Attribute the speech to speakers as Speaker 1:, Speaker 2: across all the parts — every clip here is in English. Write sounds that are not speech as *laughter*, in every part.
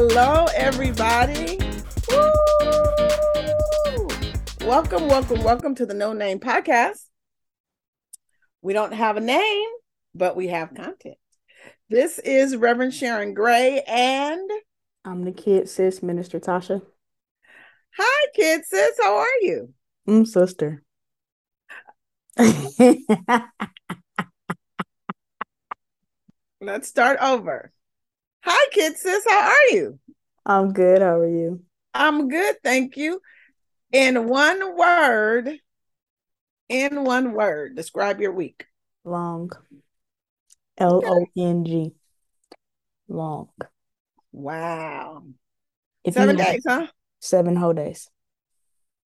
Speaker 1: Hello, everybody. Woo! Welcome, welcome, welcome to the No Name Podcast. We don't have a name, but we have content. This is Reverend Sharon Gray, and
Speaker 2: I'm the kid sis, Minister Tasha.
Speaker 1: hi, kid sis. How are you?
Speaker 2: Mm, sister. *laughs*
Speaker 1: Let's start over. Hi, kid sis. How are you?
Speaker 2: I'm good. How are you?
Speaker 1: I'm good, thank you. In one word, in one word, describe your week.
Speaker 2: Long. L O N G. Long.
Speaker 1: Wow.
Speaker 2: If
Speaker 1: Seven
Speaker 2: you know-
Speaker 1: days, huh?
Speaker 2: Seven whole days.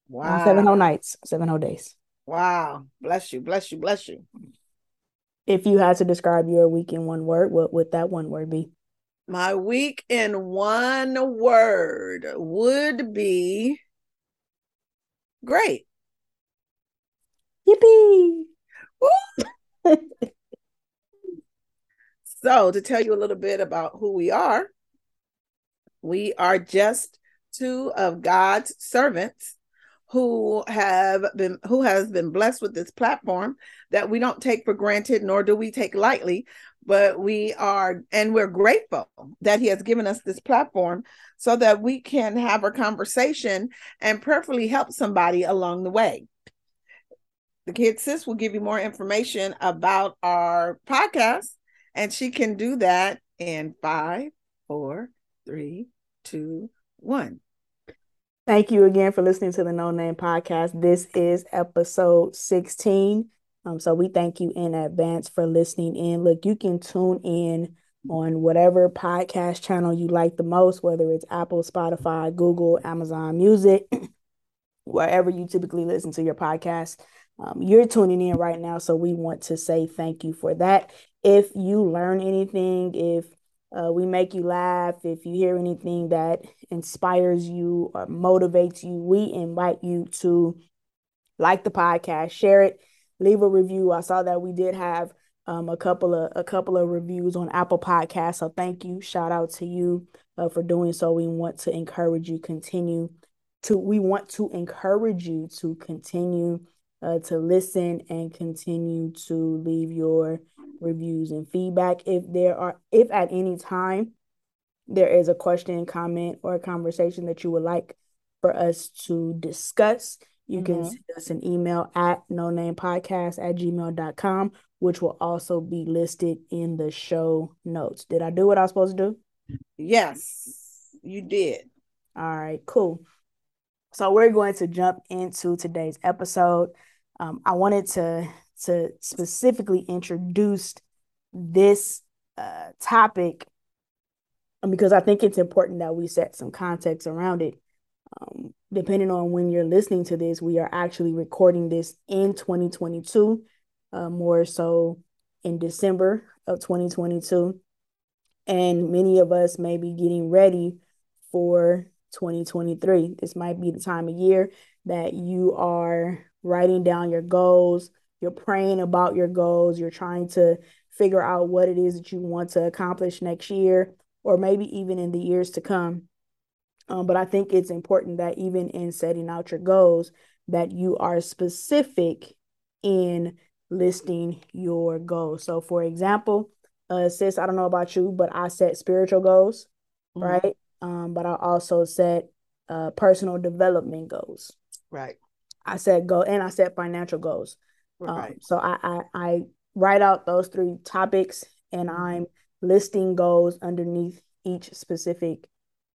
Speaker 1: Wow.
Speaker 2: Uh, Seven whole nights. Seven whole days.
Speaker 1: Wow. Bless you. Bless you. Bless you.
Speaker 2: If you had to describe your week in one word, what would that one word be?
Speaker 1: My week in one word would be great.
Speaker 2: Yippee! *laughs*
Speaker 1: So, to tell you a little bit about who we are, we are just two of God's servants who have been who has been blessed with this platform that we don't take for granted nor do we take lightly but we are and we're grateful that he has given us this platform so that we can have a conversation and prayerfully help somebody along the way. The kid sis will give you more information about our podcast and she can do that in five four three two one
Speaker 2: Thank you again for listening to the No Name Podcast. This is episode 16. Um, so we thank you in advance for listening in. Look, you can tune in on whatever podcast channel you like the most, whether it's Apple, Spotify, Google, Amazon Music, *clears throat* wherever you typically listen to your podcast. Um, you're tuning in right now, so we want to say thank you for that. If you learn anything, if uh, we make you laugh, if you hear anything that inspires you or motivates you, we invite you to like the podcast, share it, leave a review. I saw that we did have um, a couple of a couple of reviews on Apple Podcasts, so thank you. Shout out to you uh, for doing so. We want to encourage you continue to. We want to encourage you to continue uh, to listen and continue to leave your reviews and feedback. If there are, if at any time there is a question, comment, or a conversation that you would like for us to discuss, you can
Speaker 1: Mhm.
Speaker 2: send us an email at no name podcast at gmail.com, which will also be listed in the show notes. Did I do what I was supposed to do?
Speaker 1: yes you did
Speaker 2: All right, cool. So we're going to jump into today's episode. Um, I wanted to to specifically introduce this uh, topic um, because I think it's important that we set some context around it. Um, depending on when you're listening to this, we are actually recording this in 2022, uh, more so in December of 2022. And many of us may be getting ready for 2023. This might be the time of year that you are writing down your goals, you're praying about your goals, you're trying to figure out what it is that you want to accomplish next year, or maybe even in the years to come. Um, but I think it's important that even in setting out your goals, that you are specific in listing your goals. So, for example, uh, sis, I don't know about you, but I set spiritual goals,
Speaker 1: Mhm.
Speaker 2: right? Um, but I also set uh personal development goals.
Speaker 1: right
Speaker 2: I set go and I set financial goals. Um, so I, I I write out those three topics and
Speaker 1: Mhm.
Speaker 2: I'm listing goals underneath each specific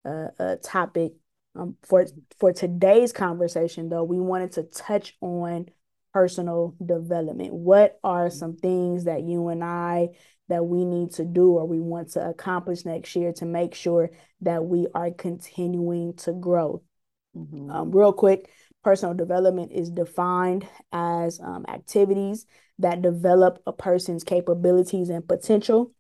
Speaker 2: uh, uh topic. Um, for for today's conversation though, we wanted to touch on personal development. What are some things that you and I that we need to do or we want to accomplish next year to make sure that we are continuing to grow?
Speaker 1: Mhm.
Speaker 2: Um, real quick, personal development is defined as um, activities that develop a person's capabilities and potential,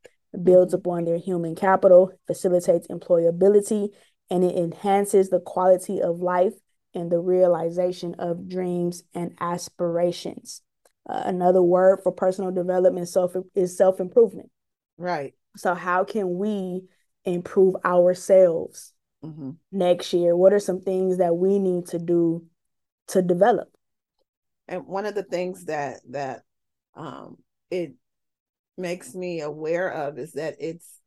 Speaker 2: builds
Speaker 1: Mhm.
Speaker 2: upon their human capital, facilitates employability, and it enhances the quality of life and the realization of dreams and aspirations. Uh, another word for personal development self is self improvement.
Speaker 1: right
Speaker 2: So, how can we improve ourselves mm-hmm. next year? What are some things that we need to do to develop?
Speaker 1: And one of the things that that um, it makes me aware of is that it's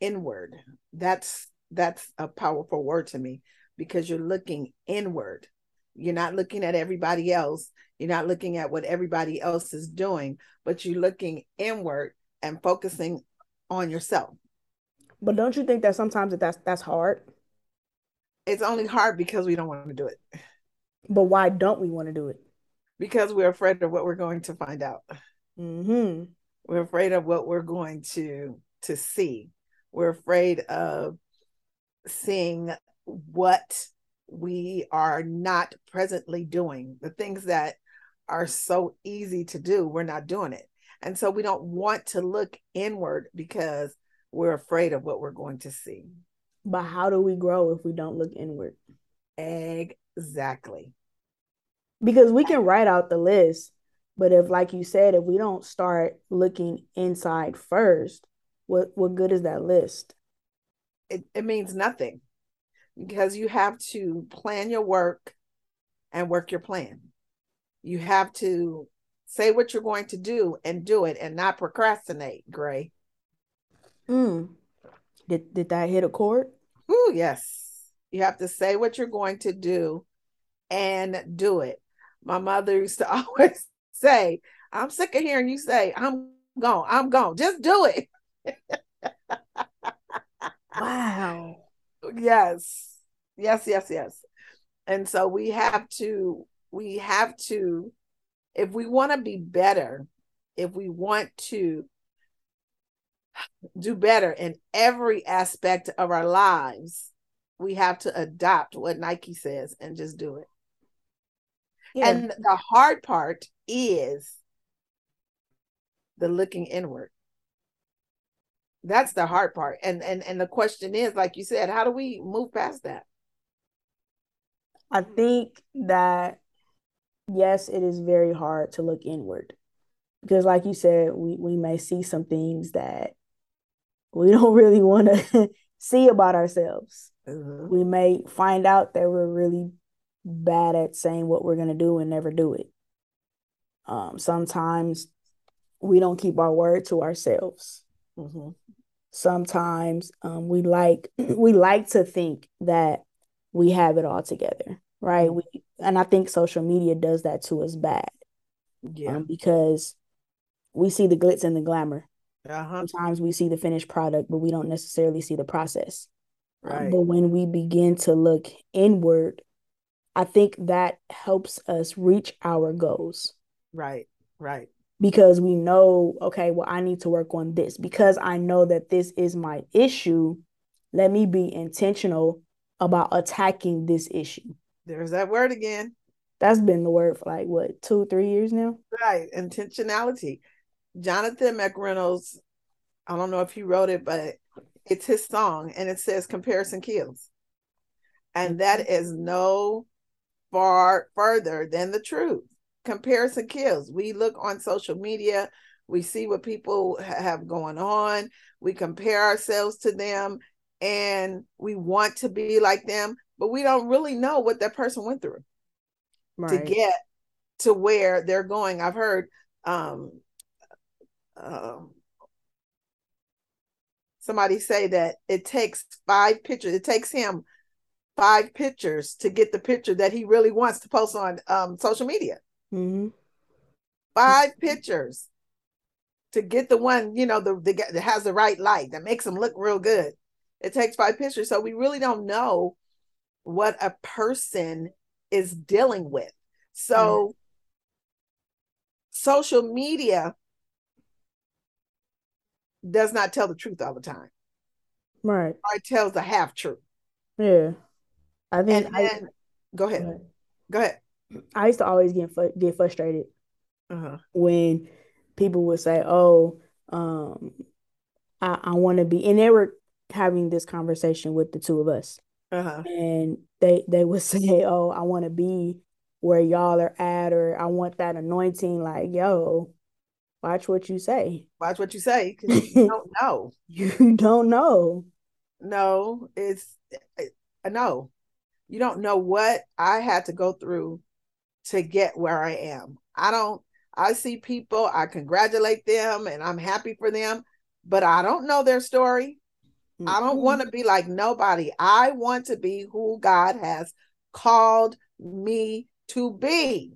Speaker 1: inward. That's that's a powerful word to me because you're looking inward. You're not looking at everybody else. You're not looking at what everybody else is doing, but you're looking inward and focusing on yourself.
Speaker 2: But don't you think that sometimes that that's that's hard?
Speaker 1: It's only hard because we don't want to do it.
Speaker 2: But why don't we want to do it?
Speaker 1: Because we're afraid of what we're going to find out. Mm-hmm. We're afraid of what we're going to to see. We're afraid of seeing what we are not presently doing. The things that are so easy to do, we're not doing it. And so we don't want to look inward because we're afraid of what we're going to see.
Speaker 2: But how do we grow if we don't look inward?
Speaker 1: Exactly.
Speaker 2: Because we can write out the list, but if, like you said, if we don't start looking inside first, what what good is that list?
Speaker 1: It it means nothing because you have to plan your work and work your plan. You have to say what you're going to do and do it and not procrastinate, Gray.
Speaker 2: Mm. Did did that hit a chord?
Speaker 1: Oh, yes. You have to say what you're going to do and do it. My mother used to *laughs* always say, I'm sick of hearing you say, I'm gone, I'm gone. Just do it.
Speaker 2: wow.
Speaker 1: Yes. Yes, yes, yes. And so we have to, we have to, if we want to be better, if we want to do better in every aspect of our lives, we have to adopt what Nike says and just do it. Yeah. And the hard part is the looking inward. That's the hard part. And and and the question is like you said, how do we move past that?
Speaker 2: I think that yes, it is very hard to look inward. Because like you said, we we may see some things that we don't *laughs* really want to see about ourselves. Mm-hmm. We may find out that we're really bad at saying what we're going to do and never do it. Um, sometimes we don't keep our word to ourselves. Mm-hmm. Sometimes um, we like *clears throat* we like to think that we have it all together, right? Mm-hmm. We and I think social media does that to us bad. Yeah, um, because we see the glitz and the glamour, uh-huh. Sometimes we see the finished product, but we don't necessarily see the process. Right. Um, but when we begin to look inward, I think that helps us reach our goals.
Speaker 1: Right, right.
Speaker 2: Because we know, okay, well, I need to work on this. Because I know that this is my issue, let me be intentional about attacking this issue.
Speaker 1: There's that word again.
Speaker 2: That's been the word for like what, two, three years now?
Speaker 1: Right. Intentionality. Jonathan McReynolds, I don't know if he wrote it, but it's his song and it says comparison kills. And that mm-hmm. no far further than the truth. Comparison kills. We look on social media, we see what people have going on, we compare ourselves to them, and we want to be like them, but we don't really know what that person went through right. to get to where they're going. I've heard um, um, somebody say that it takes five pictures. It takes him five pictures to get the picture that he really wants to post on um, social media. Mm-hmm. 5 pictures to get the one you know the, the that has the right light that makes him look real good. It takes five pictures, so we really don't know what a person is dealing with. So, mm-hmm. social media does not tell the truth all the time.
Speaker 2: Right.
Speaker 1: Or it tells the half truth.
Speaker 2: Yeah. I think
Speaker 1: and, I, and, go ahead. Go ahead.
Speaker 2: I used to always get get frustrated uh-huh. when people would say, "Oh, um, I, I want to be," and they were having this conversation with the two of us, uh-huh. and they they would *laughs* say, "Oh, I want to be where y'all are at," or "I want that anointing." Like, yo, Watch what you say.
Speaker 1: Watch what you say because you *laughs* don't know.
Speaker 2: you don't know.
Speaker 1: no, it's uh, no. You don't know what I had to go through to get where I am. I don't I see people, I congratulate them and I'm happy for them, but I don't know their story. Mm-hmm. I don't want to be like nobody. I want to be who God has called me to be.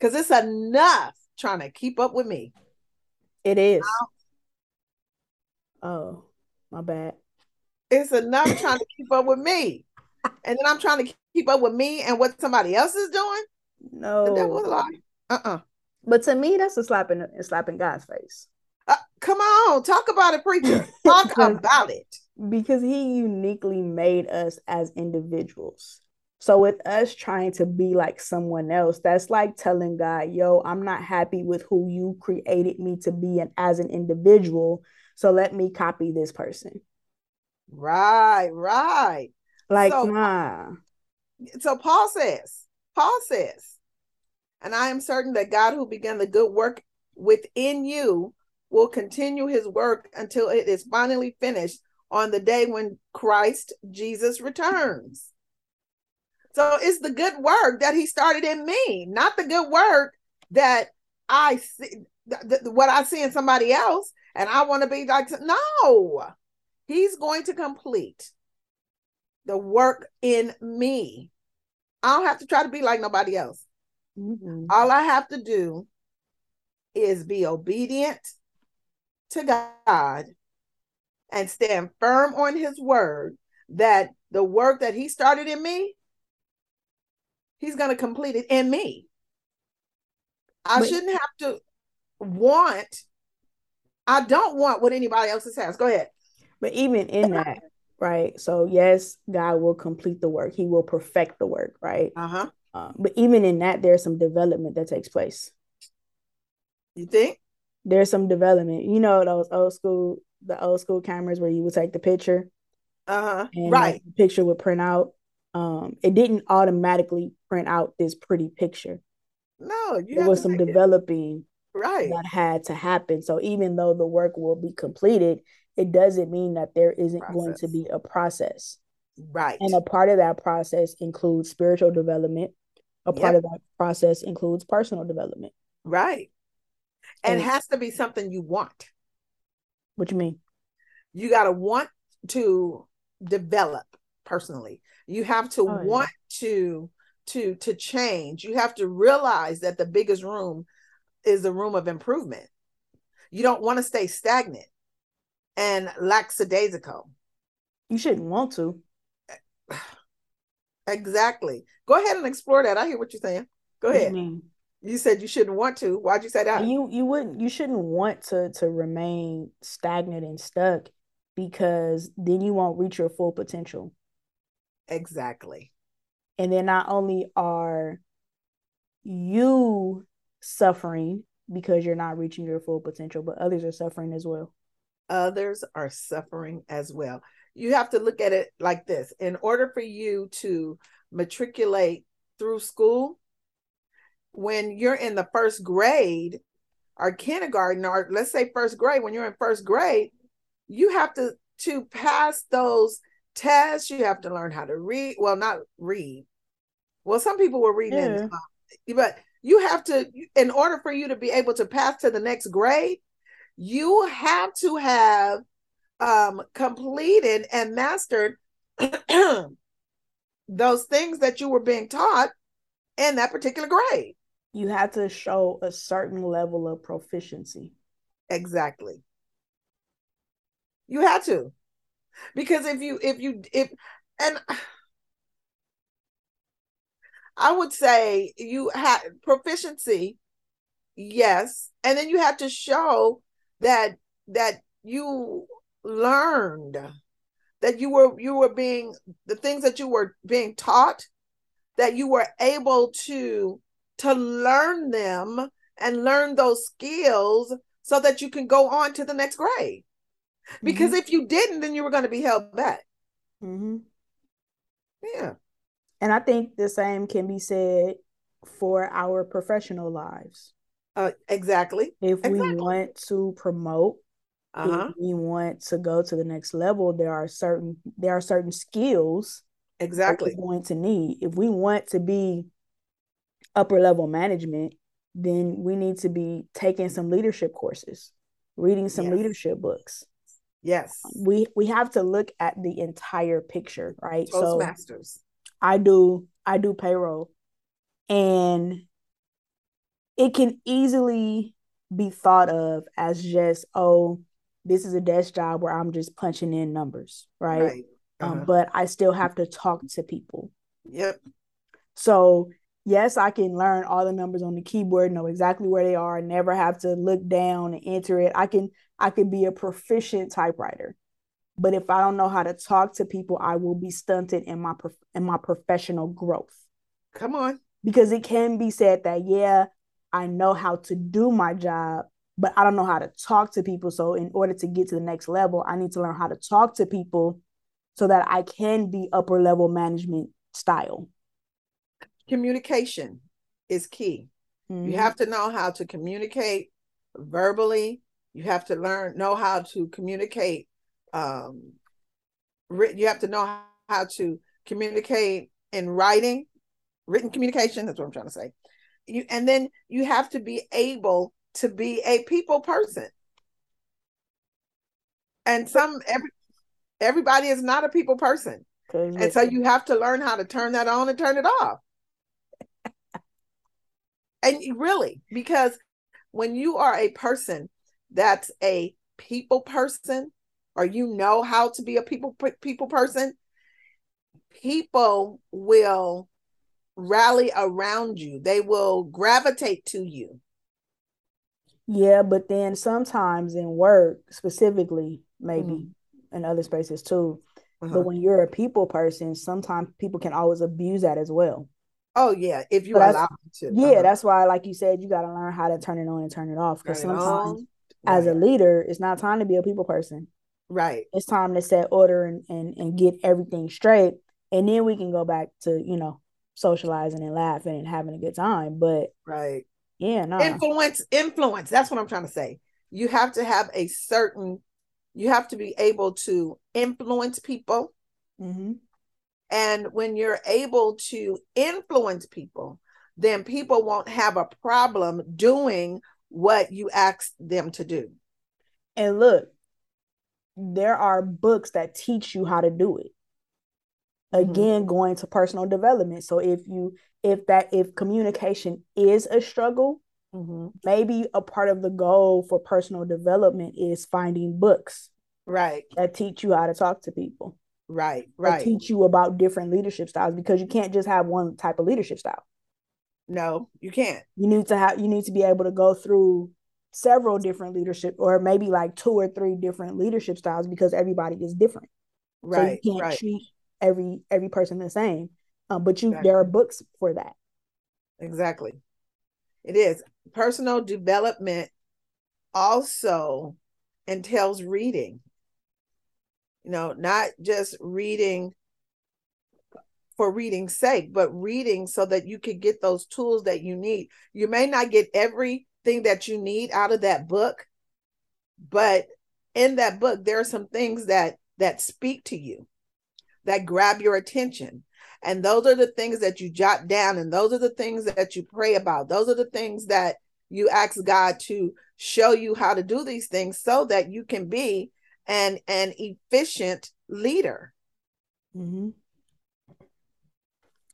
Speaker 1: Cuz it's enough trying to keep up with me.
Speaker 2: It is. Oh, my bad.
Speaker 1: It's enough trying to keep up with me. And then I'm trying to keep up with me and what somebody else is doing.
Speaker 2: No.
Speaker 1: The devil's lie. Uh-uh.
Speaker 2: But to me, that's a slap in, a slap in God's face.
Speaker 1: Uh, come on, talk about it, preacher. *laughs* Talk about it.
Speaker 2: Because he uniquely made us as individuals. So with us trying to be like someone else, that's like telling God, yo, I'm not happy with who you created me to be and as an individual. So let me copy this person.
Speaker 1: Right, right.
Speaker 2: Like, so, nah.
Speaker 1: So Paul says, Paul says, and I am certain that God who began the good work within you will continue his work until it is finally finished on the day when Christ Jesus returns. So it's the good work that he started in me, not the good work that I see, th- th- what I see in somebody else, and I want to be like, no, he's going to complete the work in me. I don't have to try to be like nobody else. Mm-hmm. All I have to do is be obedient to God and stand firm on his word that the work that he started in me, he's going to complete it in me. I but, shouldn't have to want, I don't want what anybody else has. Go ahead.
Speaker 2: But even in that, right? So, yes, God will complete the work, He will perfect the work, right?
Speaker 1: Uh huh.
Speaker 2: Um, but even in that, there's some development that takes place.
Speaker 1: You think?
Speaker 2: There's some development. You know, those old school, the old school cameras where you would take the picture.
Speaker 1: Uh huh. Right. Like,
Speaker 2: the picture would print out um, it didn't automatically print out this pretty picture.
Speaker 1: No,
Speaker 2: there was some developing
Speaker 1: it. right
Speaker 2: that had to happen. So even though the work will be completed, it doesn't mean that there isn't process. going to be a process.
Speaker 1: Right.
Speaker 2: And a part of that process includes spiritual development. A part yep. of that process includes personal development.
Speaker 1: Right. And, and it has to be something you want.
Speaker 2: What you mean?
Speaker 1: You got to want to develop personally you have to oh, want yeah. to to to change. You have to realize that the biggest room is the room of improvement. You don't want to stay stagnant and lackadaisical.
Speaker 2: You shouldn't want to.
Speaker 1: Exactly. Go ahead and explore that. I hear what you're saying. Go what ahead. you, you, said you shouldn't want to. Why'd you say that?
Speaker 2: You you wouldn't you shouldn't want to to remain stagnant and stuck because then you won't reach your full potential
Speaker 1: Exactly.
Speaker 2: And then not only are you suffering because you're not reaching your full potential, but others are suffering as well.
Speaker 1: Others are suffering as well. You have to look at it like this in order for you to matriculate through school, when you're in the first grade or kindergarten, or let's say first grade, when you're in first grade, you have to to pass those tests. You have to learn how to read. Well, not read. Well, some people were reading, yeah. in, but you have to, in order for you to be able to pass to the next grade, you have to have um, completed and mastered *clears throat* those things that you were being taught in that particular grade.
Speaker 2: You have to show a certain level of proficiency.
Speaker 1: Exactly. You had to because if you if you if and I would say you have proficiency, yes, and then you have to show that that you learned that you were you were being the things that you were being taught that you were able to to learn them and learn those skills so that you can go on to the next grade because mm-hmm. if you didn't, then you were going to be held back.
Speaker 2: Mm-hmm.
Speaker 1: Yeah.
Speaker 2: And I think the same can be said for our professional lives.
Speaker 1: Uh, exactly.
Speaker 2: If
Speaker 1: exactly.
Speaker 2: we want to promote
Speaker 1: Uh-huh.
Speaker 2: If we want to go to the next level, there are certain there are certain skills
Speaker 1: exactly
Speaker 2: we're going to need. If we want to be upper level management, then we need to be taking some leadership courses, reading some yes. leadership books.
Speaker 1: Yes.
Speaker 2: We we have to look at the entire picture, right?
Speaker 1: So
Speaker 2: I do I do payroll and it can easily be thought of as just oh this is a desk job where I'm just punching in numbers, right? right. Um, uh-huh. Um, but I still have to talk to people.
Speaker 1: Yep.
Speaker 2: So yes, I can learn all the numbers on the keyboard, know exactly where they are, never have to look down and enter it. I can I could be a proficient typewriter. But if I don't know how to talk to people, I will be stunted in my in my professional growth.
Speaker 1: Come on.
Speaker 2: Because it can be said that yeah, I know how to do my job, but I don't know how to talk to people. So in order to get to the next level, I need to learn how to talk to people so that I can be upper level management style.
Speaker 1: Communication is key. Mm-hmm. You have to know how to communicate verbally. You have to learn know how to communicate um you have to know how to communicate in writing, written communication, that's what I'm trying to say. You and then you have to be able to be a people person. And some every everybody is not a people person. And so you have to learn how to turn that on and turn it off. And really, because when you are a person that's a people person, or you know how to be a people people person, people will rally around you. They will gravitate to you.
Speaker 2: Yeah, but then sometimes in work specifically, maybe mm-hmm. in other spaces too. Uh-huh. But when you're a people person, sometimes people can always abuse that as well.
Speaker 1: Oh yeah, if you allow
Speaker 2: to. Yeah, uh-huh. that's why, like you said, you got to learn how to turn it on and turn it off. Because sometimes, as a leader, it's not time to be a people person.
Speaker 1: Right.
Speaker 2: It's time to set order and, and and get everything straight, and then we can go back to you know socializing and laughing and having a good time. But
Speaker 1: right,
Speaker 2: yeah, no
Speaker 1: influence, influence. That's what I'm trying to say. You have to have a certain. You have to be able to influence people.
Speaker 2: Mm-hmm.
Speaker 1: And when you're able to influence people, then people won't have a problem doing what you ask them to do.
Speaker 2: And look, there are books that teach you how to do it. Mm-hmm. Again, mm-hmm. going to personal development. So if you if that if communication is a struggle, mm-hmm. maybe a part of the goal for personal development is finding books
Speaker 1: right
Speaker 2: that teach you how to talk to people
Speaker 1: right right.
Speaker 2: teach you about different leadership styles because you can't just have one type of leadership style.
Speaker 1: No you can't.
Speaker 2: You need to have you need to be able to go through several different leadership or maybe like two or three different leadership styles because everybody is different.
Speaker 1: Right
Speaker 2: so you can't
Speaker 1: right.
Speaker 2: treat every every person the same um, but you exactly. there are books for that.
Speaker 1: Exactly. It is. Personal development also entails reading you know not just reading for reading's sake but reading so that you can get those tools that you need. You may not get everything that you need out of that book but in that book there are some things that that speak to you that grab your attention. And those are the things that you jot down and those are the things that you pray about. Those are the things that you ask god to show you how to do these things so that you can be an an efficient leader.
Speaker 2: Mm-hmm.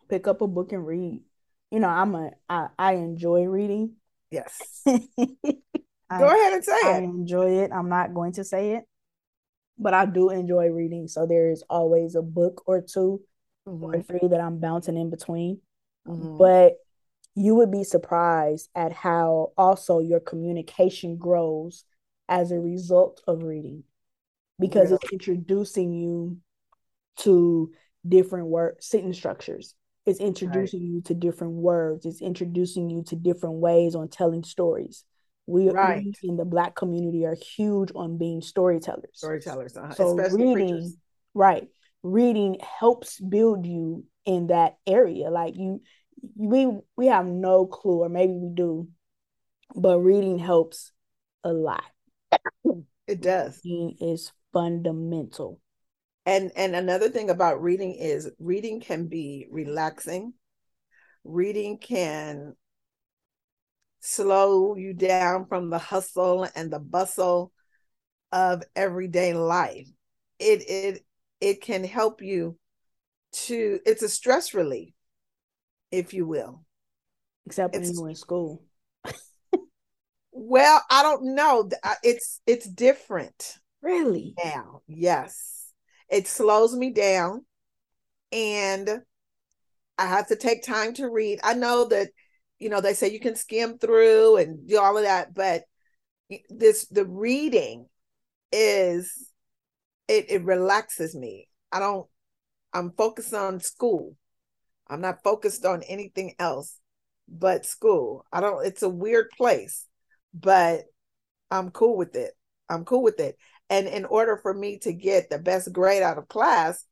Speaker 2: Pick up a book and read. You know, I'm a I, I enjoy reading.
Speaker 1: Yes. *laughs* Go ahead and say I it. I
Speaker 2: enjoy it. I'm not going to say it, but I do enjoy reading. So there is always a book or 2 mm-hmm. or three that I'm bouncing in between. Mm-hmm. But you would be surprised at how also your communication grows as a result of reading because it's introducing you to different word sentence structures. It's introducing right. you to different words. It's introducing you to different ways on telling stories. We, right. we in the black community are huge on being storytellers.
Speaker 1: Storytellers, uh-huh.
Speaker 2: so Especially reading, preachers. right? Reading helps build you in that area. Like you, we we have no clue, or maybe we do, but reading helps a lot
Speaker 1: It does.
Speaker 2: Reading is fundamental.
Speaker 1: And and another thing about reading is reading can be relaxing. Reading can slow you down from the hustle and the bustle of everyday life. It it it can help you to it's a stress relief, if you will.
Speaker 2: Except when you're in school. *laughs*
Speaker 1: well, I don't know. It's it's different.
Speaker 2: Really?
Speaker 1: Now, yes. It slows me down and I have to take time to read. I know that you know they say you can skim through and do all of that, but this the reading is it it relaxes me. I don't I'm focused on school. I'm not focused on anything else but school. I don't it's a weird place, but I'm cool with it. I'm cool with it. And in order for me to get the best grade out of class,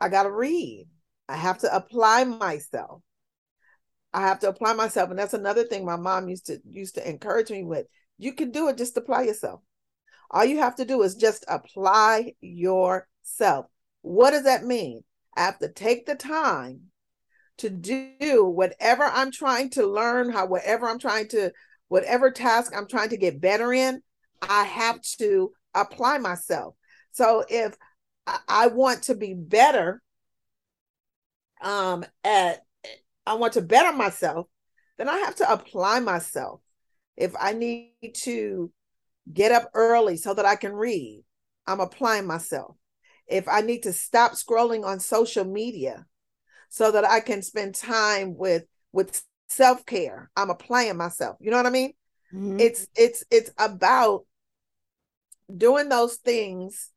Speaker 1: I got to read. I have to apply myself. I have to apply myself and that's another thing my mom used to used to encourage me with. You can do it just apply yourself. All you have to do is just apply yourself. What does that mean? I have to take the time to do whatever I'm trying to learn, how whatever I'm trying to, whatever task I'm trying to get better in, I have to apply myself. So if I want to be better um at I want to better myself, then I have to apply myself. If I need to get up early so that I can read. I'm applying myself. If I need to stop scrolling on social media so that I can spend time with with self-care, I'm applying myself. You know what I mean? Mm-hmm. It's it's it's about doing those things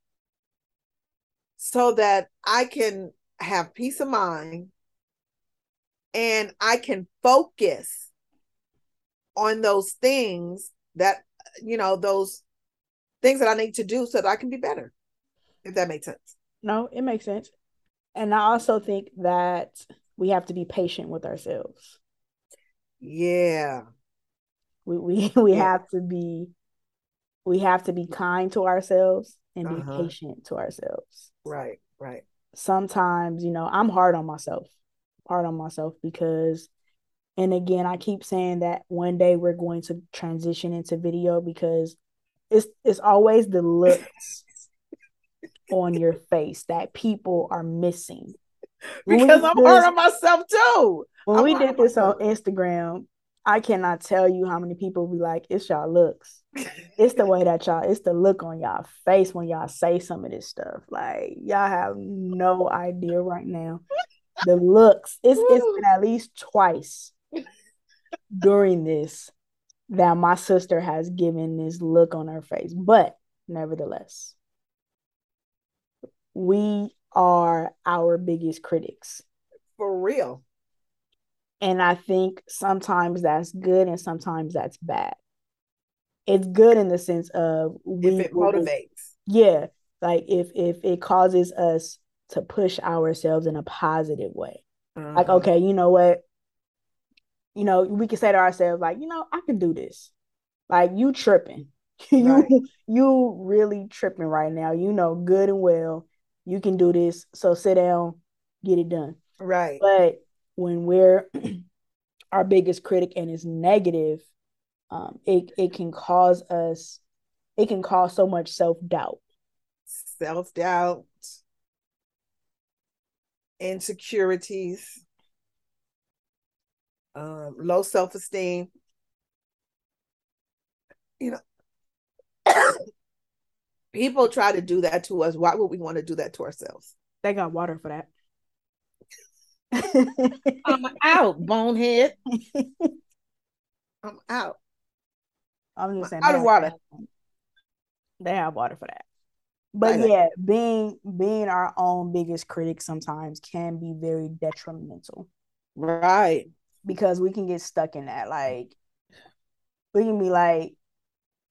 Speaker 1: so that I can have peace of mind and I can focus on those things that you know, those things that I need to do so that I can be better. If that makes sense.
Speaker 2: No, it makes sense. And I also think that we have to be patient with ourselves.
Speaker 1: Yeah.
Speaker 2: We we, *laughs* we yeah. have to be we have to be kind to ourselves and be uh-huh. patient to ourselves.
Speaker 1: Right, right.
Speaker 2: Sometimes, you know, I'm hard on myself. Hard on myself because and again, I keep saying that one day we're going to transition into video because it's it's always the looks *laughs* on your face that people are missing.
Speaker 1: because I'm hard on myself too.
Speaker 2: When I'm we did this on Instagram, I cannot tell you how many people be like, it's y'all looks. It's the way that y'all, it's the look on y'all face when y'all say some of this stuff. Like y'all have no idea right now. The looks. It's it's been at least twice during this that my sister has given this look on her face. But nevertheless, we are our biggest critics.
Speaker 1: For real.
Speaker 2: And I think sometimes that's good and sometimes that's bad. It's good in the sense of
Speaker 1: we if it motivates.
Speaker 2: Yeah. Like if if it causes us to push ourselves in a positive way. Uh-huh. Like, okay, you know what? you know, we can say to ourselves, like, you know, I can do this. Like you tripping. *laughs* Right. you you really tripping right now. You know good and well you can do this. So sit down, get it done.
Speaker 1: Right.
Speaker 2: But when we're *clears throat* our biggest critic and is negative, um, it it can cause us, it can cause so much self doubt.
Speaker 1: Self doubt, insecurities um, low self esteem. You know, *coughs* people try to do that to us. Why would we want to do that to ourselves?
Speaker 2: They got water for that.
Speaker 1: I'm out, bonehead. I'm out.
Speaker 2: I'm just saying
Speaker 1: out of water.
Speaker 2: They have water for that. But yeah, being being our own biggest critic sometimes can be very detrimental.
Speaker 1: Right
Speaker 2: because we can get stuck in that. Like we can be like,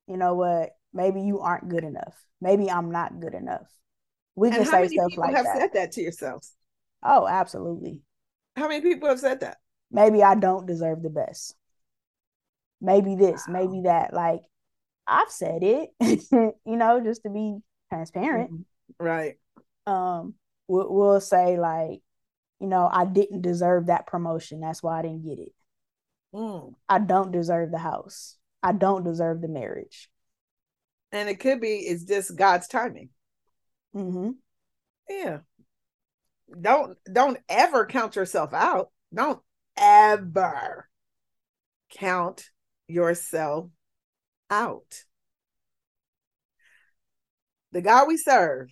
Speaker 2: you know what? Maybe you aren't good enough. Maybe I'm not good enough. We can say stuff like that.
Speaker 1: have
Speaker 2: that.
Speaker 1: said that to yourselves.
Speaker 2: Oh, absolutely.
Speaker 1: How many people have said that?
Speaker 2: Maybe I don't deserve the best. Maybe this, wow. maybe that. Like I've said it, *laughs* you know, just to be transparent.
Speaker 1: Mm-hmm. Right.
Speaker 2: Um, we'll, we'll say like, you know, I didn't deserve that promotion. That's why I didn't get it.
Speaker 1: Mm.
Speaker 2: I don't deserve the house. I don't deserve the marriage.
Speaker 1: And it could be it's just God's timing.
Speaker 2: Mm-hmm.
Speaker 1: Yeah. Don't don't ever count yourself out. Don't ever count yourself out. The God we serve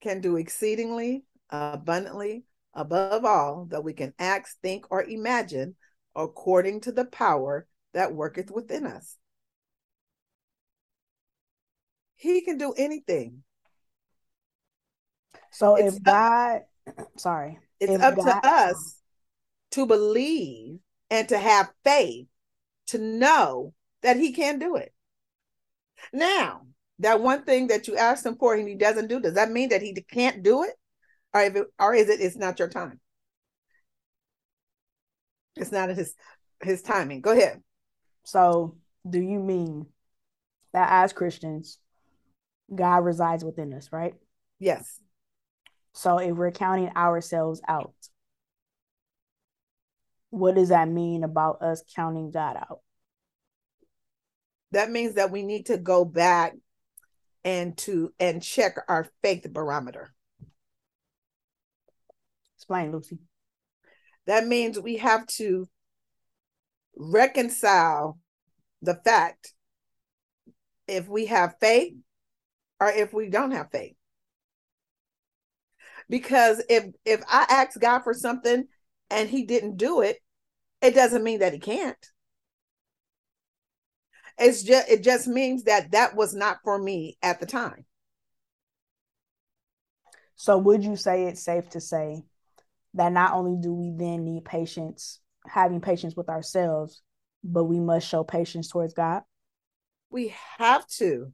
Speaker 1: can do exceedingly abundantly above all that we can ask, think, or imagine according to the power that worketh within us. He can do anything.
Speaker 2: So it's if God, sorry,
Speaker 1: it's up God, to us to believe and to have faith to know that He can do it. Now, that one thing that you asked Him for and He doesn't do, does that mean that He can't do it? Or, if it, or is it it's not your time? It's not his his timing. Go ahead.
Speaker 2: So, do you mean that as Christians, God resides within us, right?
Speaker 1: Yes.
Speaker 2: So, if we're counting ourselves out, what does that mean about us counting God out?
Speaker 1: That means that we need to go back and to and check our faith barometer.
Speaker 2: Explain, Lucy.
Speaker 1: That means we have to reconcile the fact if we have faith or if we don't have faith. Because if if I ask God for something and he didn't do it, it doesn't mean that he can't. It's just it just means that that was not for me at the time.
Speaker 2: So would you say it's safe to say that not only do we then need patience, having patience with ourselves, but we must show patience towards God?
Speaker 1: We have to.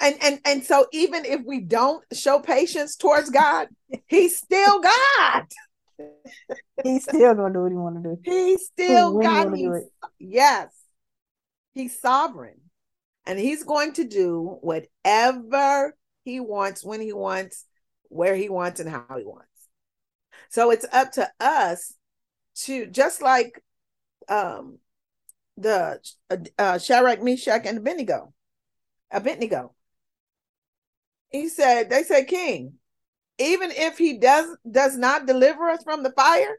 Speaker 1: And and and so even if we don't show patience towards God, *laughs* he's still God.
Speaker 2: He's still gonna do what he want to do.
Speaker 1: He's still God. He's, yes, he's sovereign, and he's going to do whatever he wants, when he wants, where he wants, and how he wants. So it's up to us to just like um the uh, uh Shadrach, Meshach, and Abednego. Abednego. He said, they said, King, even if he does does not deliver us from the fire,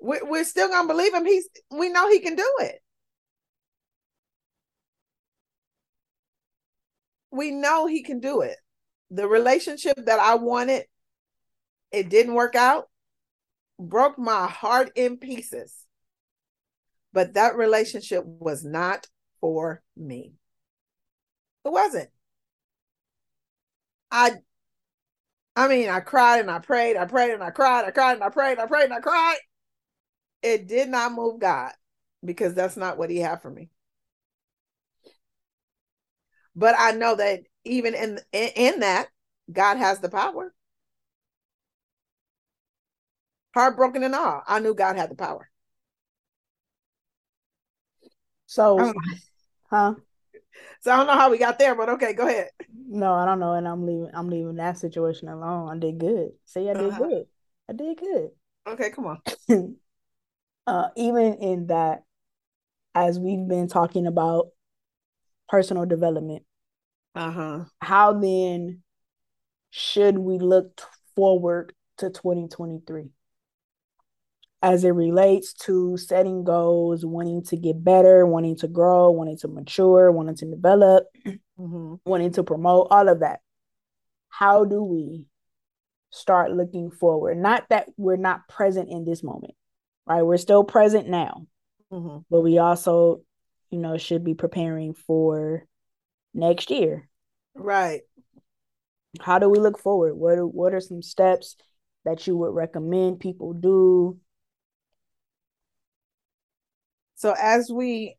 Speaker 1: we're, still gonna believe him. He's we know he can do it. We know he can do it. The relationship that I wanted it didn't work out, broke my heart in pieces. But that relationship was not for me. It wasn't. I I mean, I cried and I prayed, I prayed and I cried, I cried and I prayed, I prayed and I cried. It did not move God because that's not what he had for me. But I know that even in in, in that, God has the power. heartbroken and all. I knew God had the power.
Speaker 2: So, um, huh? *laughs*
Speaker 1: So I don't know how we got there, but okay, go ahead.
Speaker 2: No, I don't know, and I'm leaving. I'm leaving that situation alone. I did good. Say I did uh-huh. good. I did good.
Speaker 1: Okay, come on. *laughs*
Speaker 2: uh, even in that, as we've been talking about personal development,
Speaker 1: uh huh.
Speaker 2: How then should we look forward to 2023? As it relates to setting goals, wanting to get better, wanting to grow, wanting to mature, wanting to develop, mm-hmm. wanting to promote, all of that. How do we start looking forward? Not that we're not present in this moment, right? We're still present now, mm-hmm. but we also, you know, should be preparing for next year.
Speaker 1: Right.
Speaker 2: How do we look forward? What are, what are some steps that you would recommend people do
Speaker 1: so as we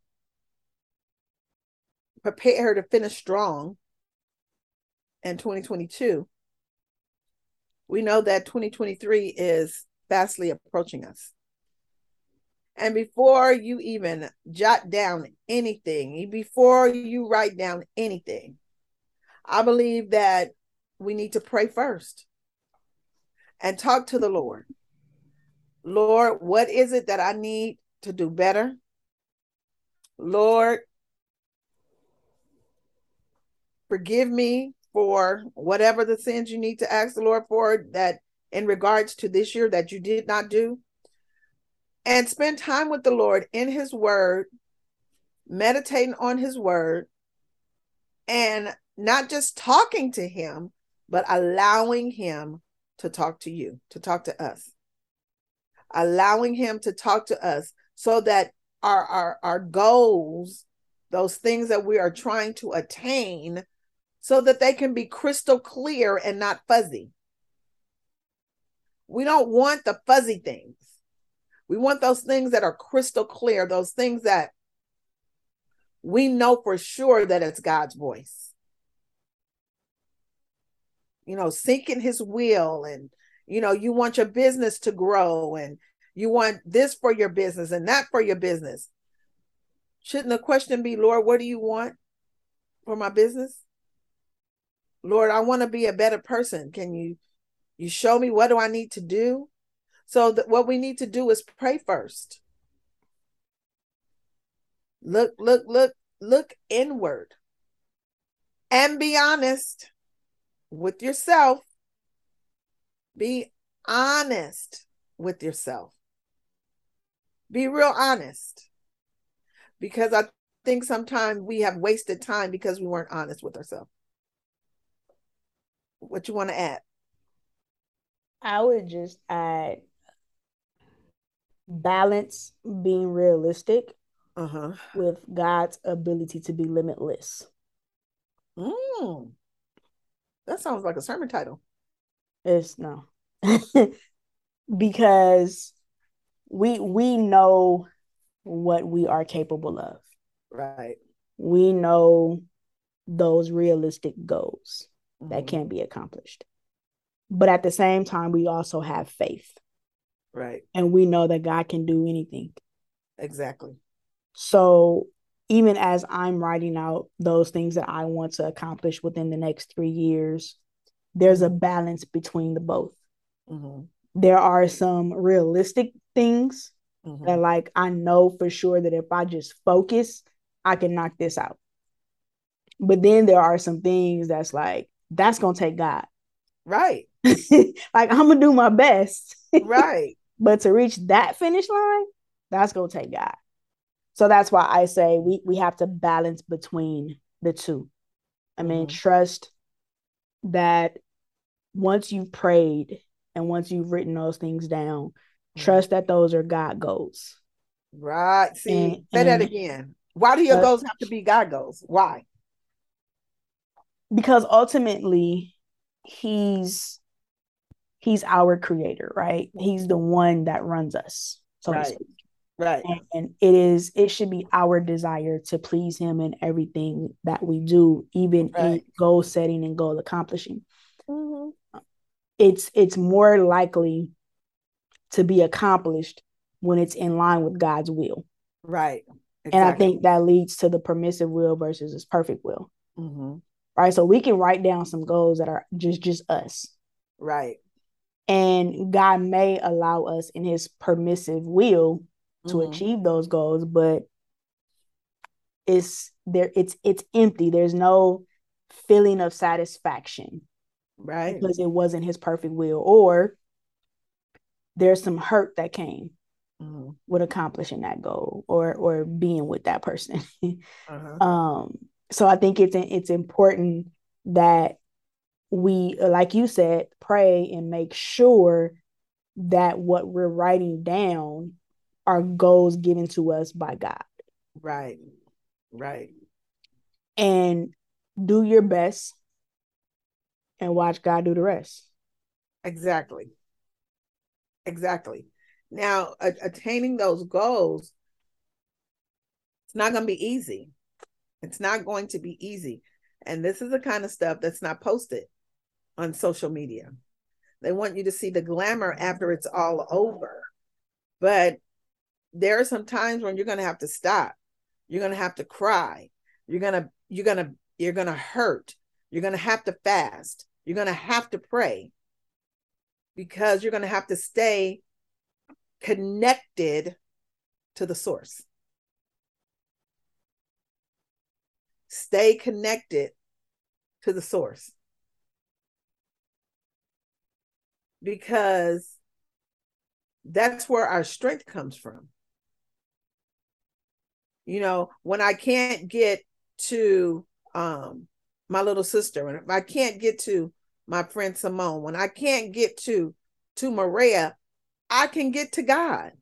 Speaker 1: prepare her to finish strong in 2022, we know that 2023 is fastly approaching us. And before you even jot down anything, before you write down anything, I believe that we need to pray first and talk to the Lord. Lord, what is it that I need to do better? Lord, forgive me for whatever the sins you need to ask the Lord for that in regards to this year that you did not do. And spend time with the Lord in His Word, meditating on His Word, and not just talking to Him, but allowing Him to talk to you, to talk to us. Allowing Him to talk to us so that our, our, our goals, those things that we are trying to attain, so that they can be crystal clear and not fuzzy. We don't want the fuzzy things. We want those things that are crystal clear, those things that we know for sure that it's God's voice. You know, seeking his will and you know, you want your business to grow and you want this for your business and that for your business. Shouldn't the question be, Lord, what do you want for my business? Lord, I want to be a better person. Can you you show me what do I need to do? So that what we need to do is pray first. Look, look, look, look inward. And be honest with yourself. Be honest with yourself. Be real honest. Because I think sometimes we have wasted time because we weren't honest with ourselves what you want to add?
Speaker 2: I would just add balance being realistic uh-huh. with God's ability to be limitless.
Speaker 1: Mm. That sounds like a sermon title.
Speaker 2: It's no. *laughs* because we we know what we are capable of.
Speaker 1: Right.
Speaker 2: We know those realistic goals mm-hmm. that can be accomplished. But at the same time, we also have faith.
Speaker 1: Right.
Speaker 2: And we know that God can do anything.
Speaker 1: Exactly.
Speaker 2: So even as I'm writing out those things that I want to accomplish within the next three years, there's a mm-hmm. balance between the both. Mm-hmm. There are some realistic things mm-hmm. that, like, I know for sure that if I just focus, I can knock this out. But then there are some things that's like, that's gonna take God.
Speaker 1: Right. *laughs*
Speaker 2: like I'm gonna do my best.
Speaker 1: right. *laughs*
Speaker 2: But to reach that finish line, that's gonna take God. So that's why I say we we have to balance between the two. I mean, mm-hmm. trust that once you've prayed and once you've written those things down. Trust that those are God goals.
Speaker 1: Right. See, and, say and that again. Why do your goals have to be God goals? Why?
Speaker 2: because ultimately he's he's our creator right he's the one that runs us so
Speaker 1: right right
Speaker 2: and, and, it is it should be our desire to please him in everything that we do even right. in goal setting and goal accomplishing mm-hmm. it's it's more likely to be accomplished when it's in line with god's will
Speaker 1: right
Speaker 2: exactly. and i think that leads to the permissive will versus his perfect will mm-hmm right? So we can write down some goals that are just just us,
Speaker 1: right?
Speaker 2: And God may allow us in His permissive will to mm-hmm. achieve those goals, but it's there. It's it's empty. There's no feeling of satisfaction,
Speaker 1: right?
Speaker 2: Because it wasn't His perfect will, or there's some hurt that came mm-hmm. with accomplishing that goal or or being with that person. *laughs* uh-huh. Um so I think it's it's important that we, like you said, pray and make sure that what we're writing down are goals given to us by God.
Speaker 1: Right. Right.
Speaker 2: And do your best and watch God do the rest.
Speaker 1: Exactly. Exactly. Now, a- attaining those goals, it's not going to be easy. It's not going to be easy. And this is the kind of stuff that's not posted on social media. They want you to see the glamour after it's all over. But there are some times when you're going to have to stop. You're going to have to cry. You're going to you're going to you're going to hurt. You're going to have to fast. You're going to have to pray because you're going to have to stay connected to the source. Stay connected to the source. Because that's where our strength comes from. You know, when I can't get to um my little sister, and if I can't get to my friend Simone, when I can't get to to Maria, I can get to God.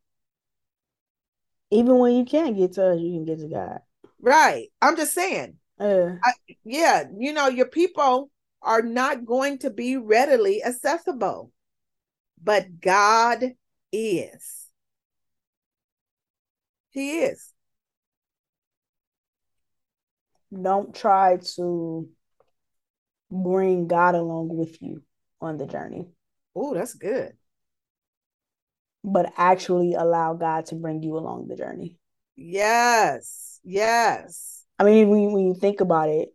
Speaker 2: Even when you can't get to us, you can get to God.
Speaker 1: Right. I'm just saying. Uh, I, yeah, you know, your people are not going to be readily accessible, but God is. He is.
Speaker 2: Don't try to bring God along with you on the journey.
Speaker 1: Oh, that's good.
Speaker 2: But actually allow God to bring you along the journey.
Speaker 1: Yes. Yes.
Speaker 2: I mean, when, when you think about it,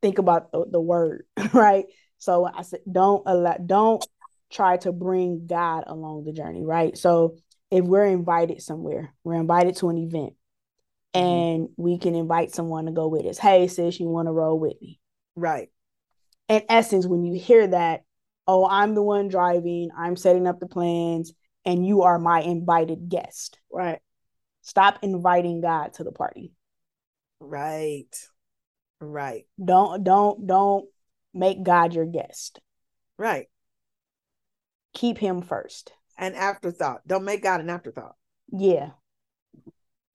Speaker 2: think about the, the word, *laughs* right? So I said, don't allow, don't try to bring God along the journey, right? So if we're invited somewhere, we're invited to an event, mm-hmm. and we can invite someone to go with us. Hey, sis, you want to roll with me?
Speaker 1: Right.
Speaker 2: In essence, when you hear that, oh, I'm the one driving, I'm setting up the plans, and you are my invited guest.
Speaker 1: Right.
Speaker 2: Stop inviting God to the party.
Speaker 1: Right. Right.
Speaker 2: Don't don't don't make God your guest.
Speaker 1: Right.
Speaker 2: Keep him first.
Speaker 1: An afterthought. Don't make God an afterthought.
Speaker 2: Yeah.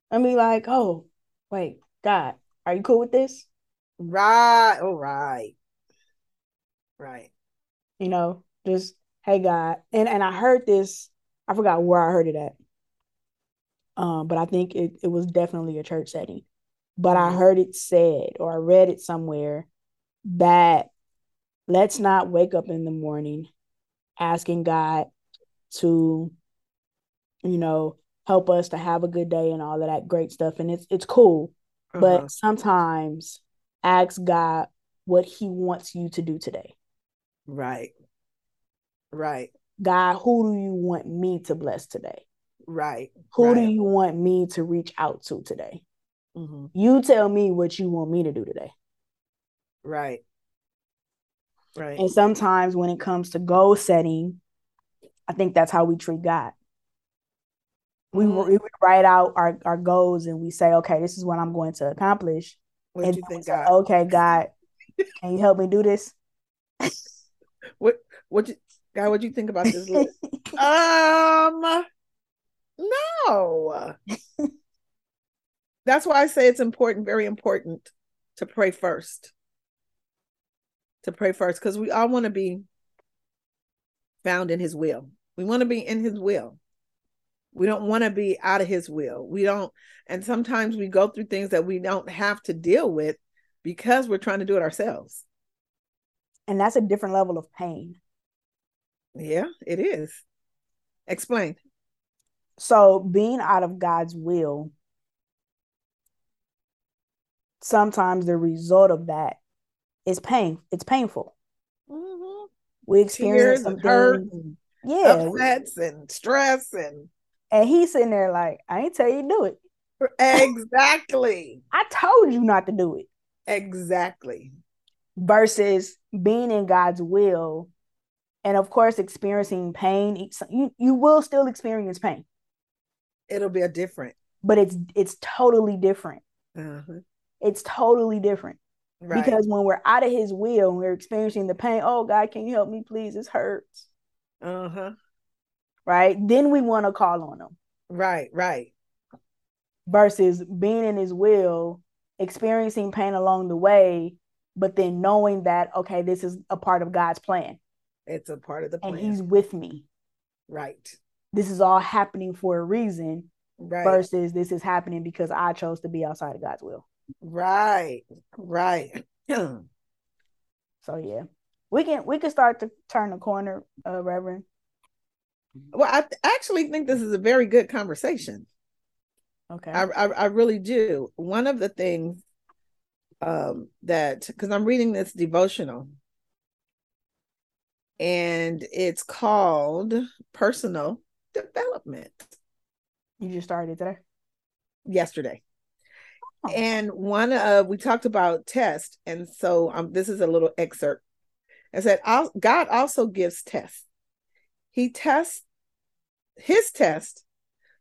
Speaker 2: I mean like, oh, wait, God, are you cool with this?
Speaker 1: Right. All right. Right.
Speaker 2: You know, just hey God. And and I heard this, I forgot where I heard it at. Um, but I think it, it was definitely a church setting. But I mm-hmm. heard it said or I read it somewhere that let's not wake up in the morning asking God to, you know, help us to have a good day and all of that great stuff. And it's it's cool. Uh-huh. But sometimes ask God what he wants you to do today.
Speaker 1: Right. Right.
Speaker 2: God, who do you want me to bless today?
Speaker 1: Right.
Speaker 2: Who
Speaker 1: right.
Speaker 2: do you want me to reach out to today? Mm-hmm. You tell me what you want me to do today.
Speaker 1: Right. Right.
Speaker 2: And sometimes when it comes to goal setting, I think that's how we treat God. We, mm-hmm. we write out our, our goals and we say, okay, this is what I'm going to accomplish.
Speaker 1: What
Speaker 2: and
Speaker 1: you think, say, God?
Speaker 2: Okay, God, can you help me do this? *laughs*
Speaker 1: what what you God, what you think about this list? *laughs* um no. That's why I say it's important, very important to pray first. To pray first, because we all want to be found in his will. We want to be in his will. We don't want to be out of his will. We don't, and sometimes we go through things that we don't have to deal with because we're trying to do it ourselves.
Speaker 2: And that's a different level of pain.
Speaker 1: Yeah, it is. Explain.
Speaker 2: So, being out of God's will, sometimes the result of that is pain. It's painful. Mm-hmm. We experience some hurt, and,
Speaker 1: yeah, upsets and stress, and
Speaker 2: and he's sitting there like, I ain't tell you to do it.
Speaker 1: Exactly. *laughs*
Speaker 2: I told you not to do it.
Speaker 1: Exactly.
Speaker 2: Versus being in God's will and of course experiencing pain. You, you will still experience pain.
Speaker 1: It'll be a different.
Speaker 2: But it's it's totally different. Uh-huh. it's totally different. Right. because when we're out of his will and we're experiencing the pain oh god can you help me please? This hurts. Uh-huh right? Then we want to call on him.
Speaker 1: Right right.
Speaker 2: Versus being in his will experiencing pain along the way but then knowing that okay this is a part of god's plan
Speaker 1: it's a part of the plan.
Speaker 2: And he's with me.
Speaker 1: Right.
Speaker 2: This is all happening for a reason.
Speaker 1: Right.
Speaker 2: Versus this is happening because I chose to be outside of God's will.
Speaker 1: Right. Right. *clears throat*
Speaker 2: so yeah. We can we can start to turn the corner, uh Reverend.
Speaker 1: Well, I th- actually think this is a very good conversation.
Speaker 2: Okay.
Speaker 1: I, I, I really do. One of the things um that because I'm reading this devotional and it's called personal development.
Speaker 2: You just started today?
Speaker 1: Yesterday.
Speaker 2: Oh.
Speaker 1: And one of we talked about test, and so um, this is a little excerpt. I said, God also gives tests. He tests his test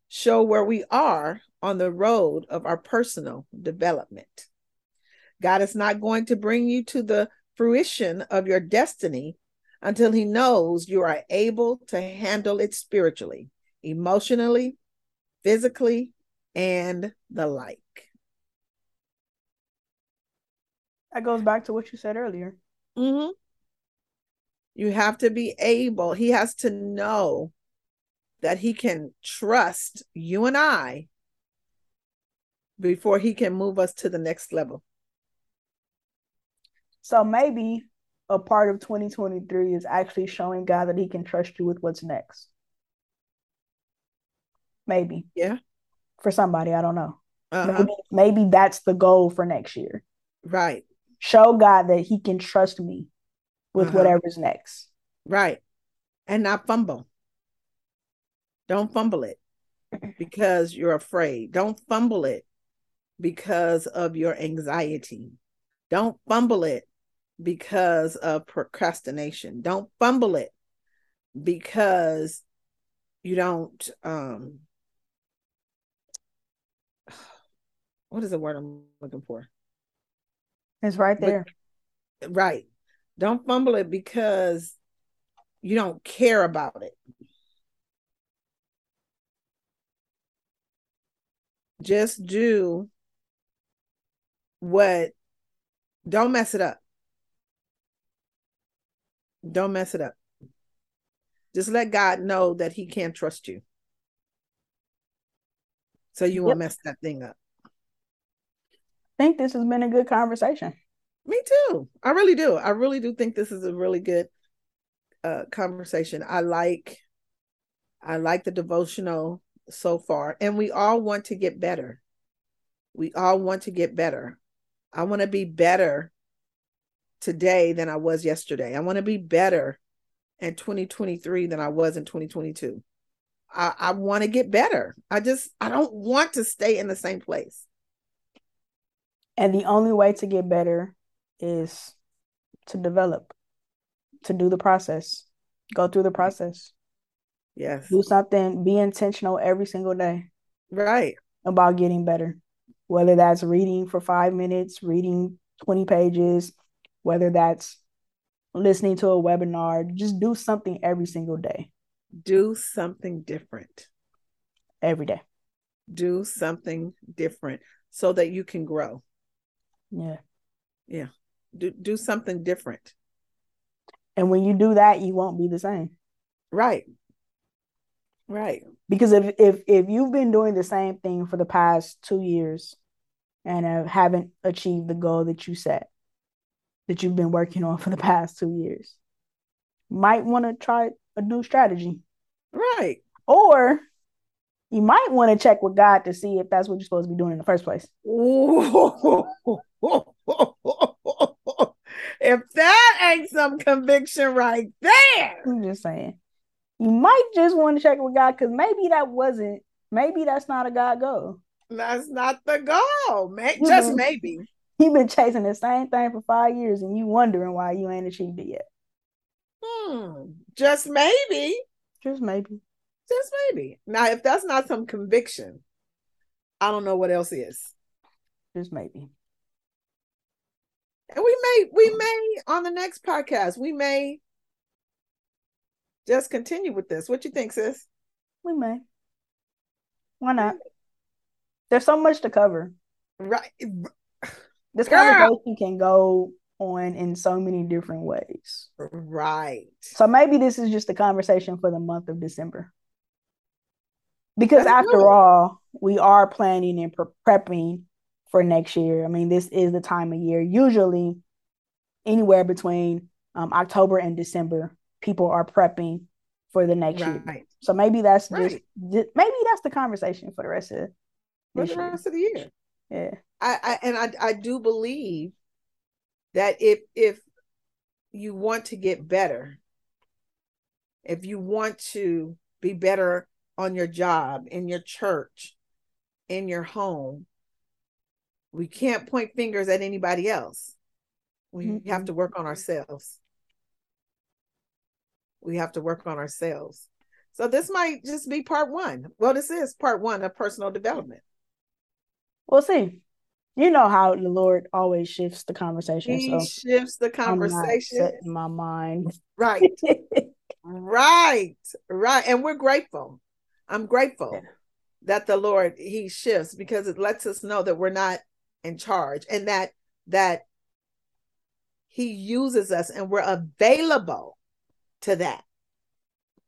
Speaker 1: show where we are on the road of our personal development. God is not going to bring you to the fruition of your destiny until he knows you are able to handle it spiritually, emotionally, physically, and the like.
Speaker 2: That goes back to what you said earlier.
Speaker 1: Mm-hmm. You have to be able, he has to know that he can trust you and I before he can move us to the next level.
Speaker 2: So maybe a part of 2023 is actually showing God that he can trust you with what's next. Maybe.
Speaker 1: Yeah.
Speaker 2: For somebody, I don't know.
Speaker 1: Uh-huh.
Speaker 2: Maybe, maybe that's the goal for next year.
Speaker 1: Right.
Speaker 2: Show God that he can trust me with
Speaker 1: Uh-huh.
Speaker 2: whatever's next.
Speaker 1: Right. And not fumble. Don't fumble it *clears throat* because you're afraid. Don't fumble it because of your anxiety. Don't fumble it because of procrastination. Don't fumble it because you don't um *sighs* what is the word I'm looking for?
Speaker 2: It's right
Speaker 1: But-
Speaker 2: there.
Speaker 1: Right. Don't fumble it because you don't care about it. Just do what, don't mess it up. Don't mess it up. Just let God know that He can't trust you. So you won't
Speaker 2: Yep.
Speaker 1: mess that thing up.
Speaker 2: I think this has been a good conversation.
Speaker 1: Me too. I really do. I really do think this is a really good uh conversation. I like I like the devotional so far and we all want to get better. We all want to get better. I want to be better today than I was yesterday. I want to be better in 2023 than I was in 2022. I, I want to get better. I just I don't want to stay in the same place.
Speaker 2: And the only way to get better is to develop, to do the process, go through the process,
Speaker 1: Yes.
Speaker 2: do something, be intentional every single day
Speaker 1: Right.
Speaker 2: about getting better. Whether that's reading for five minutes, reading 20 pages, whether that's listening to a webinar, just do something every single day,
Speaker 1: Do something different.
Speaker 2: every day.
Speaker 1: do something different so that you can grow
Speaker 2: Yeah. Yeah.
Speaker 1: Do do something different
Speaker 2: And when you do that, you won't be the same.
Speaker 1: right right
Speaker 2: Because if if if you've been doing the same thing for the past two years and haven't achieved the goal that you set, that you've been working on for the past two years, might want to try a new strategy.
Speaker 1: right
Speaker 2: Or you might want to check with God to see if that's what you're supposed to be doing in the first place. *laughs*
Speaker 1: if that ain't some conviction right there
Speaker 2: I'm just saying. You might just want to check with God because maybe that wasn't, maybe that's not a God goal.
Speaker 1: that's not the goal man just maybe
Speaker 2: You've been chasing the same thing for five years and you wondering why you ain't achieved it yet.
Speaker 1: hmm. just maybe
Speaker 2: Just maybe.
Speaker 1: just maybe now if that's not some conviction i don't know what else is
Speaker 2: Just maybe.
Speaker 1: And we may, we may on the next podcast, we may just continue with this. What you think, sis?
Speaker 2: We may. Why not? There's so much to cover.
Speaker 1: Right.
Speaker 2: This
Speaker 1: Girl.
Speaker 2: conversation can go on in so many different ways.
Speaker 1: Right.
Speaker 2: So maybe this is just a conversation for the month of December. Because
Speaker 1: That's
Speaker 2: after
Speaker 1: good.
Speaker 2: all, we are planning and pre- prepping for next year. I mean, this is the time of year. Usually, anywhere between um, October and December, people are prepping for the next year. So maybe that's
Speaker 1: Right.
Speaker 2: just maybe that's the conversation for the rest of
Speaker 1: for the
Speaker 2: year.
Speaker 1: rest of the year.
Speaker 2: Yeah.
Speaker 1: I, I and I I do believe that if if you want to get better, if you want to be better on your job, in your church, in your home, we can't point fingers at anybody else. We have
Speaker 2: Mhm.
Speaker 1: to work on ourselves. We have to work on ourselves. So this might just be part one. Well, this is part one of personal development.
Speaker 2: We'll see. You know how the Lord always shifts the conversation.
Speaker 1: He
Speaker 2: So
Speaker 1: shifts the
Speaker 2: I'm not
Speaker 1: conversation.
Speaker 2: setting my mind.
Speaker 1: Right. Right, right. And we're grateful. I'm grateful
Speaker 2: Yeah.
Speaker 1: that the Lord He shifts because it lets us know that we're not in charge and that that He uses us and we're available to that.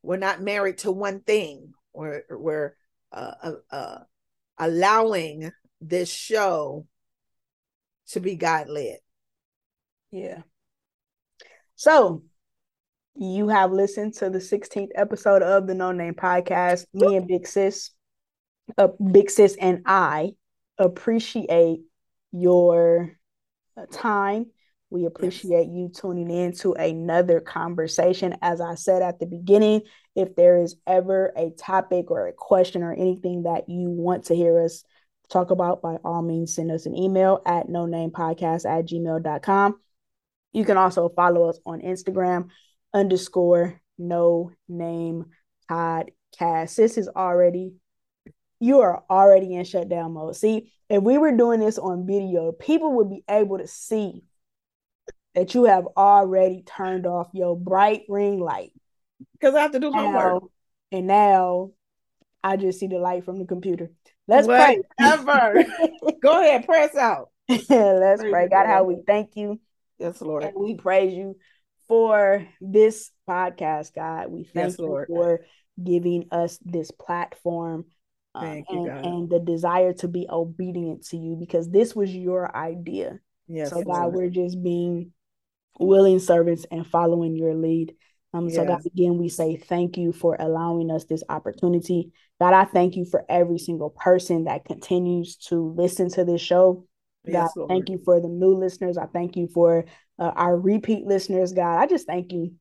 Speaker 1: We're not married to one thing. We're we're uh, uh, uh, allowing this show to be God led.
Speaker 2: Yeah. So you have listened to the 16th episode of the No Name Podcast. Me and Big Sis, uh, Big Sis and I appreciate your uh, time. We appreciate you tuning in to another conversation. As I said at the beginning, if there is ever a topic or a question or anything that you want to hear us talk about, by all means, send us an email at no name podcast at gmail.com. You can also follow us on Instagram underscore no name podcast. This is already, you are already in shutdown mode. See, if we were doing this on video, people would be able to see that you have already turned off your bright ring light.
Speaker 1: Because I have to do homework.
Speaker 2: Now, and now I just see the light from the computer. Let's pray.
Speaker 1: Whatever. *laughs* Go ahead, press out. *laughs*
Speaker 2: Let's
Speaker 1: Praise
Speaker 2: pray. God, how we thank you
Speaker 1: Yes, Lord.
Speaker 2: and we praise you for this podcast, God. We thank
Speaker 1: Yes,
Speaker 2: you
Speaker 1: Lord.
Speaker 2: for giving us this platform um,
Speaker 1: you,
Speaker 2: and,
Speaker 1: God.
Speaker 2: and the desire to be obedient to you because this was your idea.
Speaker 1: Yes,
Speaker 2: so, God,
Speaker 1: Lord.
Speaker 2: we're just being willing servants and following your lead. Um, so, God, again, we say thank you for allowing us this opportunity. God, I thank you for every single person that continues to listen to this show. God,
Speaker 1: Yes,
Speaker 2: thank you for the new listeners. I thank you for uh, our repeat listeners, God. I just thank you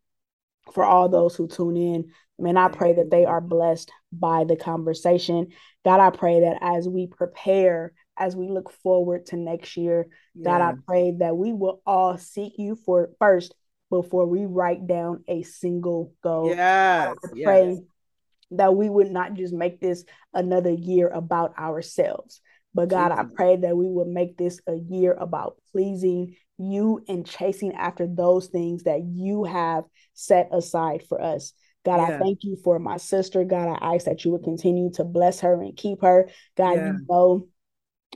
Speaker 2: for all those who tune in. Man, I pray that they are blessed by the conversation. God, I pray that as we prepare, as we look forward to next year, God, I pray that we will all seek you for first before we write down a single goal.
Speaker 1: Yes.
Speaker 2: I
Speaker 1: yes.
Speaker 2: That we would not just make this another year about ourselves, but God, I pray that we would make this a year about pleasing you and chasing after those things that you have set aside for us. God, I thank you for my sister. God, I ask that you would continue to bless her and keep her. God,
Speaker 1: Yeah.
Speaker 2: you know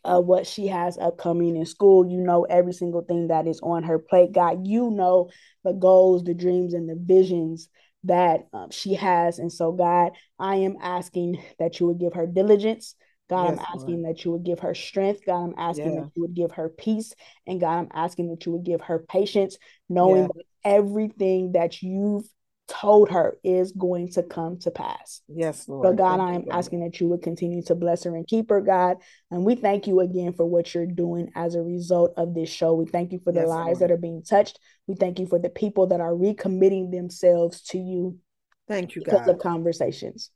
Speaker 2: uh, what she has upcoming in school. You know every single thing that is on her plate. God, you know the goals, the dreams, and the visions that um, she has. And so, God, I am asking that you would give her diligence. God, I'm
Speaker 1: Yes,
Speaker 2: asking that you would give her strength. God, I'm asking
Speaker 1: Yeah.
Speaker 2: that you would give her peace. And God, I'm asking that you would give her patience, knowing
Speaker 1: Yeah.
Speaker 2: that everything that you've told her is going to come to pass.
Speaker 1: Yes, Lord.
Speaker 2: So, God, I am asking that you would continue to bless her and keep her, God. And we thank you again for what you're doing as a result of this show. We thank you for the
Speaker 1: Yes,
Speaker 2: lives
Speaker 1: Lord.
Speaker 2: that are being touched. We thank you for the people that are recommitting themselves to you
Speaker 1: Thank you,
Speaker 2: because
Speaker 1: God.
Speaker 2: of conversations.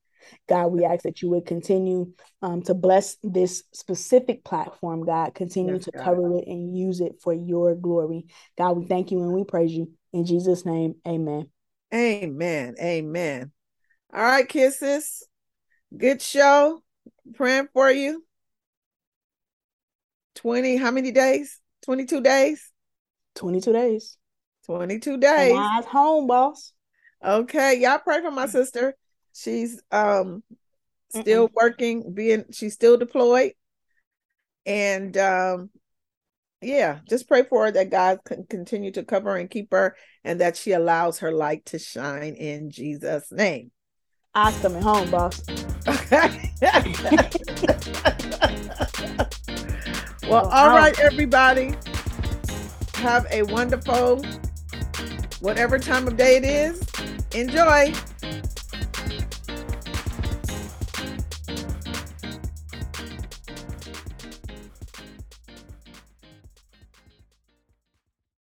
Speaker 2: God, we ask that you would continue um, to bless this specific platform, God. Continue
Speaker 1: Yes,
Speaker 2: to
Speaker 1: God.
Speaker 2: cover it and use it for your glory. God, we thank you and we praise you. In Jesus' name, amen.
Speaker 1: Amen. Amen. All right, kisses. Good show. Praying for you. 20, how many days? 22 days?
Speaker 2: 22 days.
Speaker 1: 22
Speaker 2: And
Speaker 1: days.
Speaker 2: home, boss.
Speaker 1: Okay. Y'all pray for my sister. She's um still working, being she's still deployed. And um yeah, just pray for her that God can continue to cover and keep her and that she allows her light to shine in Jesus' name.
Speaker 2: Eyes coming home, boss. *laughs*
Speaker 1: Okay. well, all right, everybody. Have a wonderful, whatever time of day it is. Enjoy.